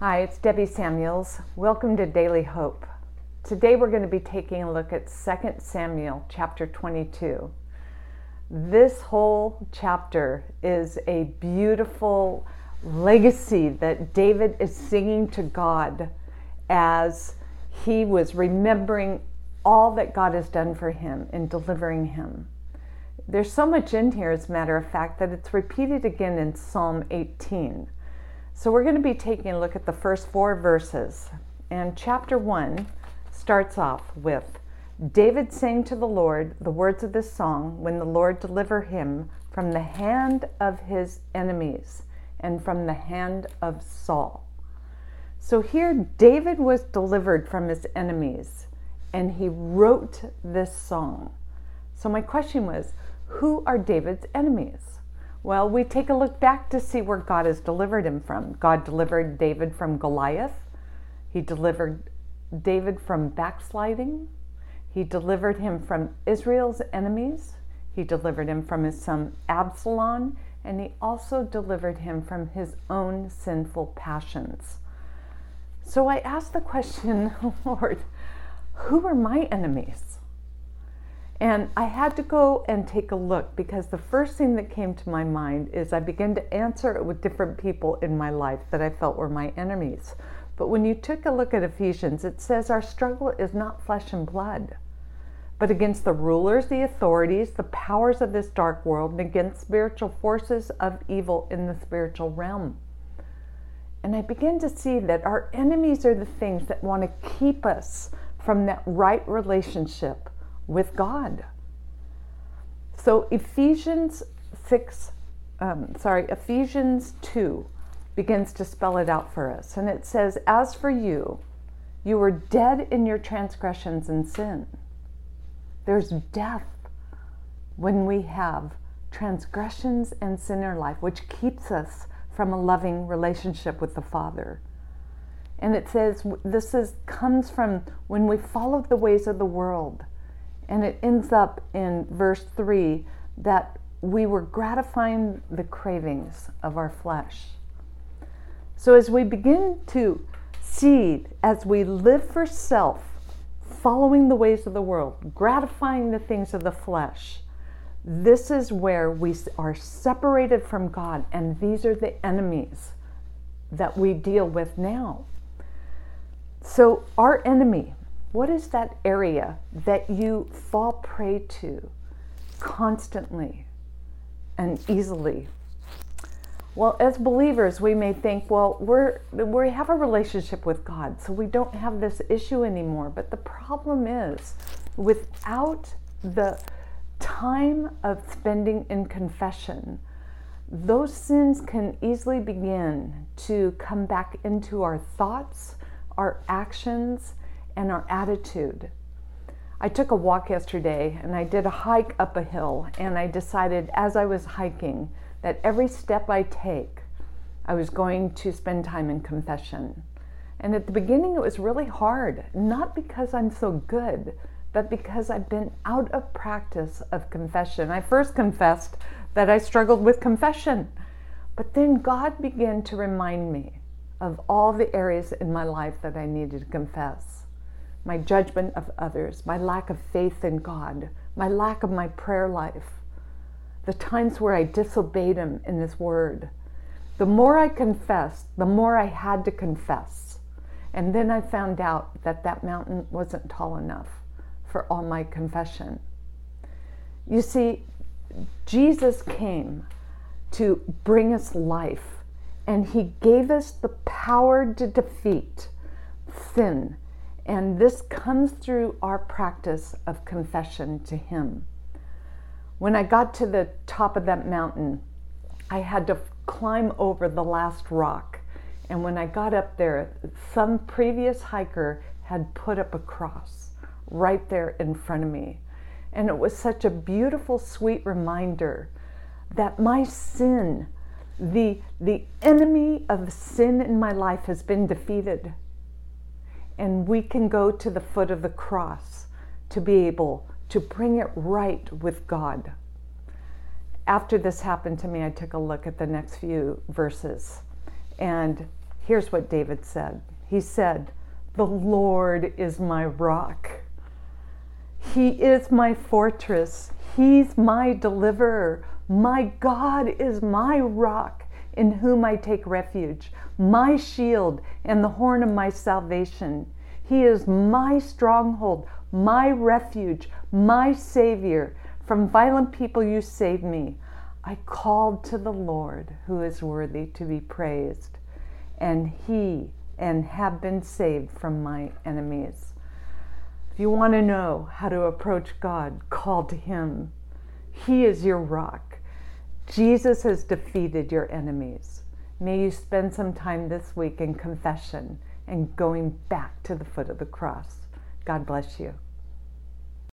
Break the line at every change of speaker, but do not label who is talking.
Hi, it's Debbie Samuels. Welcome to Daily Hope. Today we're going to be taking a look at 2 Samuel chapter 22. This whole chapter is a beautiful legacy that David is singing to God as he was remembering all that God has done for him in delivering him. There's so much in here, as a matter of fact, that it's repeated again in Psalm 18. So we're going to be taking a look at the first four verses. And chapter 1 starts off with David sang to the Lord the words of this song when the Lord delivered him from the hand of his enemies and from the hand of Saul. So here, David was delivered from his enemies and he wrote this song. So, my question was who are David's enemies? Well, we take a look back to see where God has delivered him from. God delivered David from Goliath, he delivered David from backsliding, he delivered him from Israel's enemies, he delivered him from his son Absalom, and he also delivered him from his own sinful passions. So I asked the question, Lord, who are my enemies? And I had to go and take a look because the first thing that came to my mind is I began to answer it with different people in my life that I felt were my enemies. But when you took a look at Ephesians, it says our struggle is not flesh and blood, but against the rulers, the authorities, the powers of this dark world, and against spiritual forces of evil in the spiritual realm. And I begin to see that our enemies are the things that want to keep us from that right relationship with God. So Ephesians 6, um, sorry, Ephesians 2 begins to spell it out for us. And it says, As for you, you were dead in your transgressions and sin. There's death when we have transgressions and sin in our life, which keeps us from a loving relationship with the Father. And it says this is comes from when we follow the ways of the world. And it ends up in verse 3 that we were gratifying the cravings of our flesh. So as we begin to see, as we live for self, following the ways of the world, gratifying the things of the flesh, this is where we are separated from God, and these are the enemies that we deal with now. So, our enemy, what is that area that you fall prey to constantly and easily? Well, as believers, we may think, well, we're, we have a relationship with God, so we don't have this issue anymore. But the problem is, without the time of spending in confession, those sins can easily begin to come back into our thoughts, our actions, and our attitude. I took a walk yesterday and I did a hike up a hill, and I decided as I was hiking that every step I take, I was going to spend time in confession. And at the beginning, it was really hard, not because I'm so good, but because I've been out of practice of confession. I first confessed that I struggled with confession, but then God began to remind me of all the areas in my life that I needed to confess my judgment of others, my lack of faith in God, my lack of my prayer life, the times where I disobeyed Him in His Word. The more I confessed, the more I had to confess. And then I found out that that mountain wasn't tall enough for all my confession. You see, Jesus came to bring us life, and He gave us the power to defeat sin. And this comes through our practice of confession to Him. When I got to the top of that mountain, I had to climb over the last rock. And when I got up there, some previous hiker had put up a cross right there in front of me. And it was such a beautiful, sweet reminder that my sin, the, the enemy of sin in my life, has been defeated. And we can go to the foot of the cross to be able to bring it right with God. After this happened to me, I took a look at the next few verses. And Here's what David said He said, The Lord is my rock. He is my fortress. He's my deliverer. My God is my rock in whom I take refuge, my shield and the horn of my salvation. He is my stronghold, my refuge, my Savior. From violent people you save me. I called to the Lord, who is worthy to be praised, and He and have been saved from my enemies. If you want to know how to approach God, call to Him. He is your rock. Jesus has defeated your enemies. May you spend some time this week in confession and going back to the foot of the cross. God bless you.